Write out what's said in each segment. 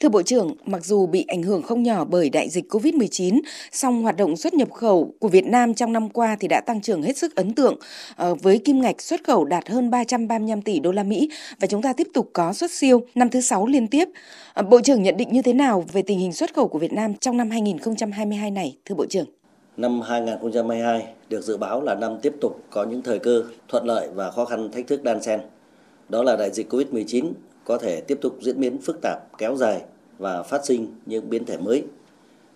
Thưa Bộ trưởng, mặc dù bị ảnh hưởng không nhỏ bởi đại dịch COVID-19, song hoạt động xuất nhập khẩu của Việt Nam trong năm qua thì đã tăng trưởng hết sức ấn tượng ờ, với kim ngạch xuất khẩu đạt hơn 335 tỷ đô la Mỹ và chúng ta tiếp tục có xuất siêu năm thứ sáu liên tiếp. Ờ, Bộ trưởng nhận định như thế nào về tình hình xuất khẩu của Việt Nam trong năm 2022 này, thưa Bộ trưởng? Năm 2022 được dự báo là năm tiếp tục có những thời cơ thuận lợi và khó khăn thách thức đan xen. Đó là đại dịch COVID-19 có thể tiếp tục diễn biến phức tạp, kéo dài và phát sinh những biến thể mới.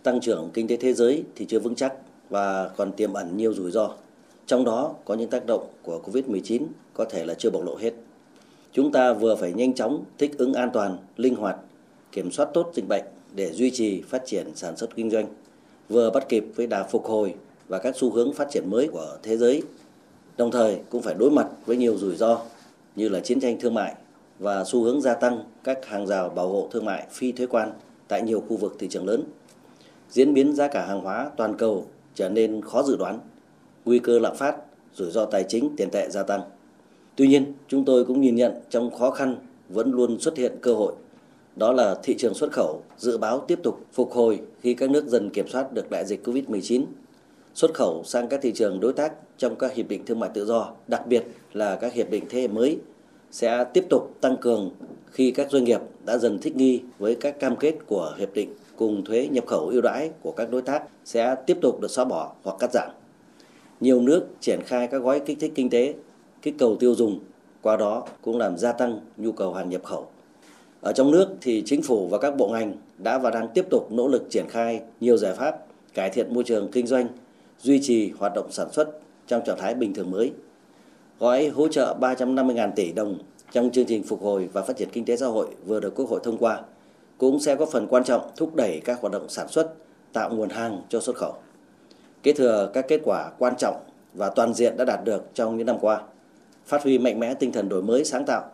Tăng trưởng kinh tế thế giới thì chưa vững chắc và còn tiềm ẩn nhiều rủi ro. Trong đó có những tác động của COVID-19 có thể là chưa bộc lộ hết. Chúng ta vừa phải nhanh chóng thích ứng an toàn, linh hoạt, kiểm soát tốt dịch bệnh để duy trì phát triển sản xuất kinh doanh, vừa bắt kịp với đà phục hồi và các xu hướng phát triển mới của thế giới. Đồng thời cũng phải đối mặt với nhiều rủi ro như là chiến tranh thương mại, và xu hướng gia tăng các hàng rào bảo hộ thương mại phi thuế quan tại nhiều khu vực thị trường lớn. Diễn biến giá cả hàng hóa toàn cầu trở nên khó dự đoán, nguy cơ lạm phát, rủi ro tài chính tiền tệ gia tăng. Tuy nhiên, chúng tôi cũng nhìn nhận trong khó khăn vẫn luôn xuất hiện cơ hội. Đó là thị trường xuất khẩu dự báo tiếp tục phục hồi khi các nước dần kiểm soát được đại dịch COVID-19. Xuất khẩu sang các thị trường đối tác trong các hiệp định thương mại tự do, đặc biệt là các hiệp định thế hệ mới sẽ tiếp tục tăng cường khi các doanh nghiệp đã dần thích nghi với các cam kết của hiệp định cùng thuế nhập khẩu ưu đãi của các đối tác sẽ tiếp tục được xóa bỏ hoặc cắt giảm. Nhiều nước triển khai các gói kích thích kinh tế, kích cầu tiêu dùng, qua đó cũng làm gia tăng nhu cầu hàng nhập khẩu. Ở trong nước thì chính phủ và các bộ ngành đã và đang tiếp tục nỗ lực triển khai nhiều giải pháp cải thiện môi trường kinh doanh, duy trì hoạt động sản xuất trong trạng thái bình thường mới gói hỗ trợ 350.000 tỷ đồng trong chương trình phục hồi và phát triển kinh tế xã hội vừa được Quốc hội thông qua cũng sẽ có phần quan trọng thúc đẩy các hoạt động sản xuất, tạo nguồn hàng cho xuất khẩu. Kế thừa các kết quả quan trọng và toàn diện đã đạt được trong những năm qua, phát huy mạnh mẽ tinh thần đổi mới sáng tạo,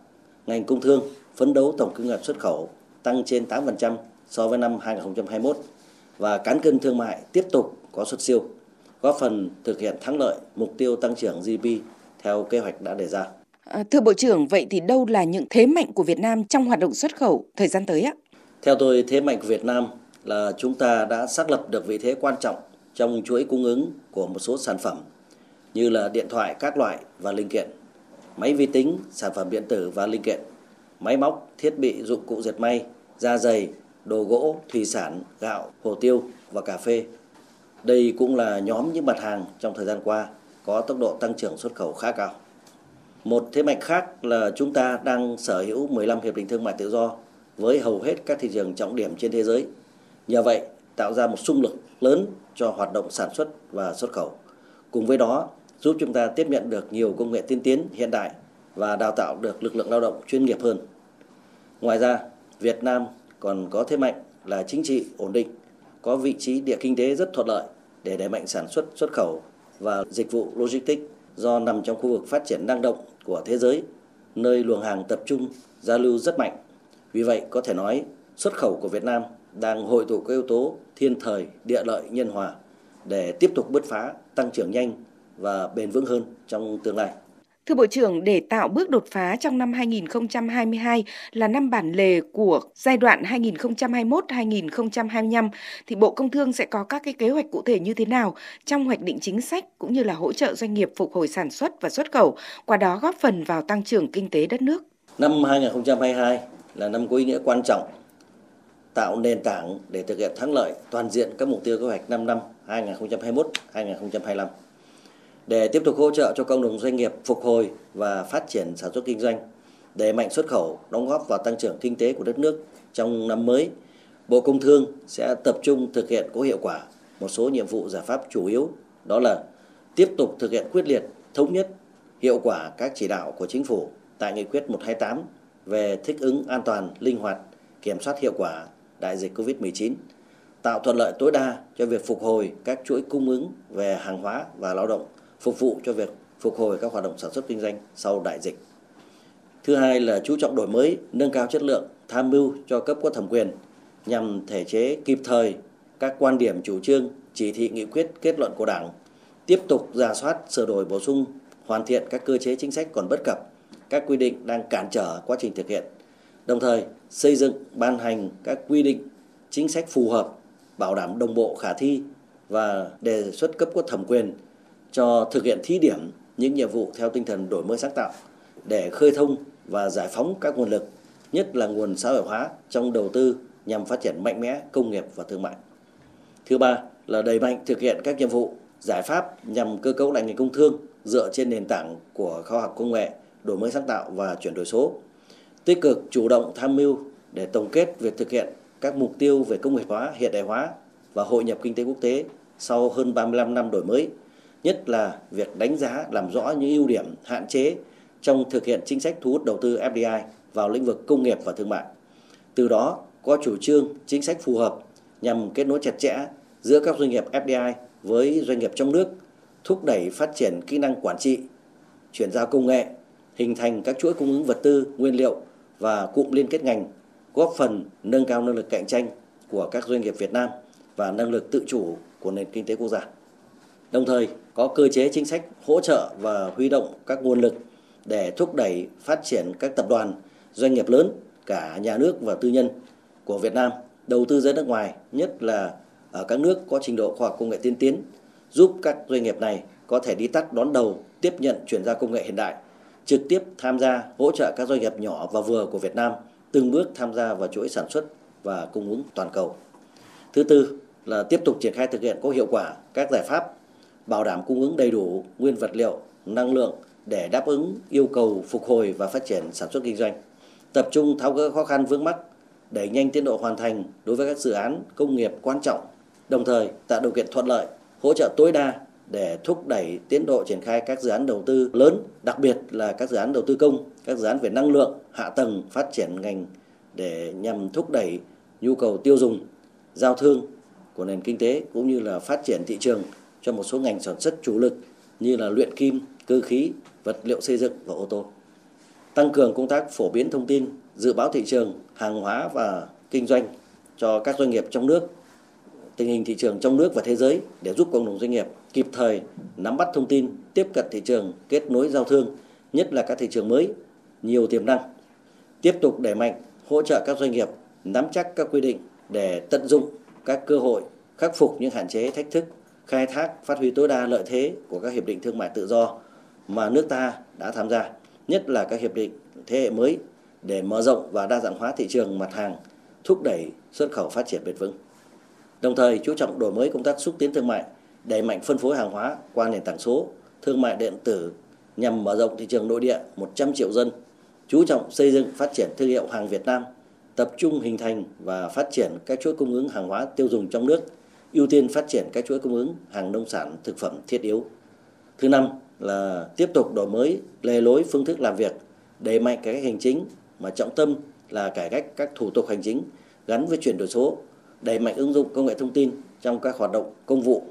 ngành công thương phấn đấu tổng kim ngạch xuất khẩu tăng trên 8% so với năm 2021 và cán cân thương mại tiếp tục có xuất siêu, góp phần thực hiện thắng lợi mục tiêu tăng trưởng GDP theo kế hoạch đã đề ra. À, thưa Bộ trưởng, vậy thì đâu là những thế mạnh của Việt Nam trong hoạt động xuất khẩu thời gian tới ạ? Theo tôi, thế mạnh của Việt Nam là chúng ta đã xác lập được vị thế quan trọng trong chuỗi cung ứng của một số sản phẩm như là điện thoại các loại và linh kiện, máy vi tính, sản phẩm điện tử và linh kiện, máy móc, thiết bị dụng cụ dệt may, da giày, đồ gỗ, thủy sản, gạo, hồ tiêu và cà phê. Đây cũng là nhóm những mặt hàng trong thời gian qua có tốc độ tăng trưởng xuất khẩu khá cao. Một thế mạnh khác là chúng ta đang sở hữu 15 hiệp định thương mại tự do với hầu hết các thị trường trọng điểm trên thế giới. Nhờ vậy, tạo ra một xung lực lớn cho hoạt động sản xuất và xuất khẩu. Cùng với đó, giúp chúng ta tiếp nhận được nhiều công nghệ tiên tiến hiện đại và đào tạo được lực lượng lao động chuyên nghiệp hơn. Ngoài ra, Việt Nam còn có thế mạnh là chính trị ổn định, có vị trí địa kinh tế rất thuận lợi để đẩy mạnh sản xuất xuất khẩu và dịch vụ logistics do nằm trong khu vực phát triển năng động của thế giới, nơi luồng hàng tập trung, giao lưu rất mạnh. Vì vậy, có thể nói xuất khẩu của Việt Nam đang hội tụ các yếu tố thiên thời, địa lợi, nhân hòa để tiếp tục bứt phá, tăng trưởng nhanh và bền vững hơn trong tương lai. Thưa Bộ trưởng, để tạo bước đột phá trong năm 2022 là năm bản lề của giai đoạn 2021-2025 thì Bộ Công Thương sẽ có các cái kế hoạch cụ thể như thế nào trong hoạch định chính sách cũng như là hỗ trợ doanh nghiệp phục hồi sản xuất và xuất khẩu, qua đó góp phần vào tăng trưởng kinh tế đất nước. Năm 2022 là năm có ý nghĩa quan trọng tạo nền tảng để thực hiện thắng lợi toàn diện các mục tiêu kế hoạch 5 năm 2021-2025 để tiếp tục hỗ trợ cho cộng đồng doanh nghiệp phục hồi và phát triển sản xuất kinh doanh, đẩy mạnh xuất khẩu, đóng góp vào tăng trưởng kinh tế của đất nước trong năm mới. Bộ Công Thương sẽ tập trung thực hiện có hiệu quả một số nhiệm vụ giải pháp chủ yếu, đó là tiếp tục thực hiện quyết liệt, thống nhất, hiệu quả các chỉ đạo của chính phủ tại nghị quyết 128 về thích ứng an toàn, linh hoạt, kiểm soát hiệu quả đại dịch COVID-19, tạo thuận lợi tối đa cho việc phục hồi các chuỗi cung ứng về hàng hóa và lao động phục vụ cho việc phục hồi các hoạt động sản xuất kinh doanh sau đại dịch. Thứ hai là chú trọng đổi mới, nâng cao chất lượng, tham mưu cho cấp có thẩm quyền nhằm thể chế kịp thời các quan điểm chủ trương, chỉ thị nghị quyết kết luận của Đảng, tiếp tục giả soát, sửa đổi bổ sung, hoàn thiện các cơ chế chính sách còn bất cập, các quy định đang cản trở quá trình thực hiện, Đồng thời, xây dựng ban hành các quy định chính sách phù hợp, bảo đảm đồng bộ khả thi và đề xuất cấp có thẩm quyền cho thực hiện thí điểm những nhiệm vụ theo tinh thần đổi mới sáng tạo để khơi thông và giải phóng các nguồn lực, nhất là nguồn xã hội hóa trong đầu tư nhằm phát triển mạnh mẽ công nghiệp và thương mại. Thứ ba là đẩy mạnh thực hiện các nhiệm vụ, giải pháp nhằm cơ cấu lại ngành công thương dựa trên nền tảng của khoa học công nghệ, đổi mới sáng tạo và chuyển đổi số. Tích cực chủ động tham mưu để tổng kết việc thực hiện các mục tiêu về công nghiệp hóa, hiện đại hóa và hội nhập kinh tế quốc tế sau hơn 35 năm đổi mới, nhất là việc đánh giá làm rõ những ưu điểm, hạn chế trong thực hiện chính sách thu hút đầu tư FDI vào lĩnh vực công nghiệp và thương mại. Từ đó có chủ trương, chính sách phù hợp nhằm kết nối chặt chẽ giữa các doanh nghiệp FDI với doanh nghiệp trong nước, thúc đẩy phát triển kỹ năng quản trị, chuyển giao công nghệ, hình thành các chuỗi cung ứng vật tư, nguyên liệu và cụm liên kết ngành, góp phần nâng cao năng lực cạnh tranh của các doanh nghiệp Việt Nam và năng lực tự chủ của nền kinh tế quốc gia. Đồng thời, có cơ chế chính sách hỗ trợ và huy động các nguồn lực để thúc đẩy phát triển các tập đoàn, doanh nghiệp lớn, cả nhà nước và tư nhân của Việt Nam đầu tư ra nước ngoài, nhất là ở các nước có trình độ khoa học công nghệ tiên tiến, giúp các doanh nghiệp này có thể đi tắt đón đầu, tiếp nhận chuyển giao công nghệ hiện đại, trực tiếp tham gia hỗ trợ các doanh nghiệp nhỏ và vừa của Việt Nam từng bước tham gia vào chuỗi sản xuất và cung ứng toàn cầu. Thứ tư là tiếp tục triển khai thực hiện có hiệu quả các giải pháp bảo đảm cung ứng đầy đủ nguyên vật liệu, năng lượng để đáp ứng yêu cầu phục hồi và phát triển sản xuất kinh doanh. Tập trung tháo gỡ khó khăn vướng mắc, đẩy nhanh tiến độ hoàn thành đối với các dự án công nghiệp quan trọng, đồng thời tạo điều kiện thuận lợi, hỗ trợ tối đa để thúc đẩy tiến độ triển khai các dự án đầu tư lớn, đặc biệt là các dự án đầu tư công, các dự án về năng lượng, hạ tầng, phát triển ngành để nhằm thúc đẩy nhu cầu tiêu dùng, giao thương của nền kinh tế cũng như là phát triển thị trường cho một số ngành sản xuất chủ lực như là luyện kim, cơ khí, vật liệu xây dựng và ô tô. Tăng cường công tác phổ biến thông tin, dự báo thị trường, hàng hóa và kinh doanh cho các doanh nghiệp trong nước, tình hình thị trường trong nước và thế giới để giúp cộng đồng doanh nghiệp kịp thời nắm bắt thông tin, tiếp cận thị trường, kết nối giao thương, nhất là các thị trường mới, nhiều tiềm năng. Tiếp tục đẩy mạnh hỗ trợ các doanh nghiệp nắm chắc các quy định để tận dụng các cơ hội, khắc phục những hạn chế thách thức khai thác phát huy tối đa lợi thế của các hiệp định thương mại tự do mà nước ta đã tham gia, nhất là các hiệp định thế hệ mới để mở rộng và đa dạng hóa thị trường mặt hàng, thúc đẩy xuất khẩu phát triển bền vững. Đồng thời chú trọng đổi mới công tác xúc tiến thương mại, đẩy mạnh phân phối hàng hóa qua nền tảng số, thương mại điện tử nhằm mở rộng thị trường nội địa 100 triệu dân, chú trọng xây dựng phát triển thương hiệu hàng Việt Nam, tập trung hình thành và phát triển các chuỗi cung ứng hàng hóa tiêu dùng trong nước ưu tiên phát triển các chuỗi cung ứng hàng nông sản thực phẩm thiết yếu. Thứ năm là tiếp tục đổi mới lề lối phương thức làm việc, đẩy mạnh cải cách hành chính mà trọng tâm là cải cách các thủ tục hành chính gắn với chuyển đổi số, đẩy mạnh ứng dụng công nghệ thông tin trong các hoạt động công vụ,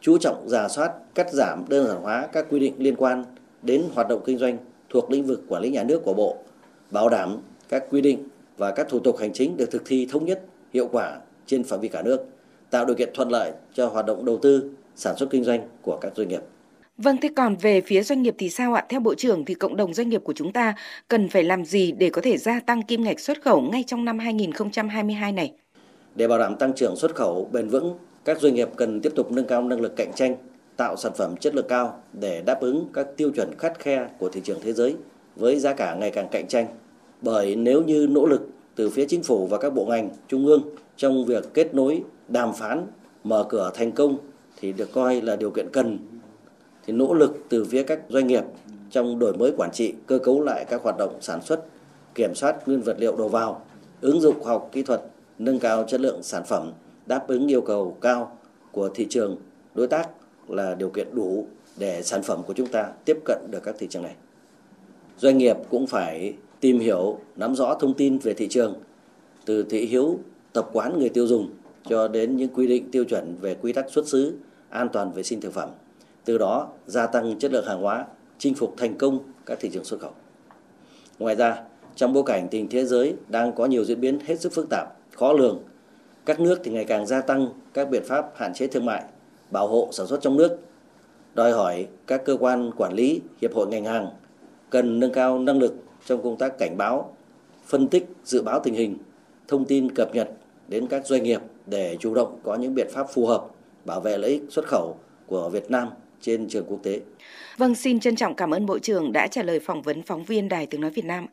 chú trọng giả soát, cắt giảm đơn giản hóa các quy định liên quan đến hoạt động kinh doanh thuộc lĩnh vực quản lý nhà nước của Bộ, bảo đảm các quy định và các thủ tục hành chính được thực thi thống nhất, hiệu quả trên phạm vi cả nước tạo điều kiện thuận lợi cho hoạt động đầu tư, sản xuất kinh doanh của các doanh nghiệp. Vâng, thế còn về phía doanh nghiệp thì sao ạ? Theo Bộ trưởng thì cộng đồng doanh nghiệp của chúng ta cần phải làm gì để có thể gia tăng kim ngạch xuất khẩu ngay trong năm 2022 này? Để bảo đảm tăng trưởng xuất khẩu bền vững, các doanh nghiệp cần tiếp tục nâng cao năng lực cạnh tranh, tạo sản phẩm chất lượng cao để đáp ứng các tiêu chuẩn khắt khe của thị trường thế giới với giá cả ngày càng cạnh tranh. Bởi nếu như nỗ lực từ phía chính phủ và các bộ ngành trung ương trong việc kết nối đàm phán, mở cửa thành công thì được coi là điều kiện cần. Thì nỗ lực từ phía các doanh nghiệp trong đổi mới quản trị, cơ cấu lại các hoạt động sản xuất, kiểm soát nguyên vật liệu đầu vào, ứng dụng khoa học kỹ thuật, nâng cao chất lượng sản phẩm, đáp ứng yêu cầu cao của thị trường, đối tác là điều kiện đủ để sản phẩm của chúng ta tiếp cận được các thị trường này. Doanh nghiệp cũng phải tìm hiểu, nắm rõ thông tin về thị trường, từ thị hiếu, tập quán người tiêu dùng cho đến những quy định tiêu chuẩn về quy tắc xuất xứ, an toàn vệ sinh thực phẩm. Từ đó gia tăng chất lượng hàng hóa, chinh phục thành công các thị trường xuất khẩu. Ngoài ra, trong bối cảnh tình thế giới đang có nhiều diễn biến hết sức phức tạp, khó lường, các nước thì ngày càng gia tăng các biện pháp hạn chế thương mại, bảo hộ sản xuất trong nước, đòi hỏi các cơ quan quản lý, hiệp hội ngành hàng cần nâng cao năng lực trong công tác cảnh báo, phân tích, dự báo tình hình, thông tin cập nhật đến các doanh nghiệp để chủ động có những biện pháp phù hợp bảo vệ lợi ích xuất khẩu của Việt Nam trên trường quốc tế. Vâng, xin trân trọng cảm ơn Bộ trưởng đã trả lời phỏng vấn phóng viên Đài Tiếng Nói Việt Nam.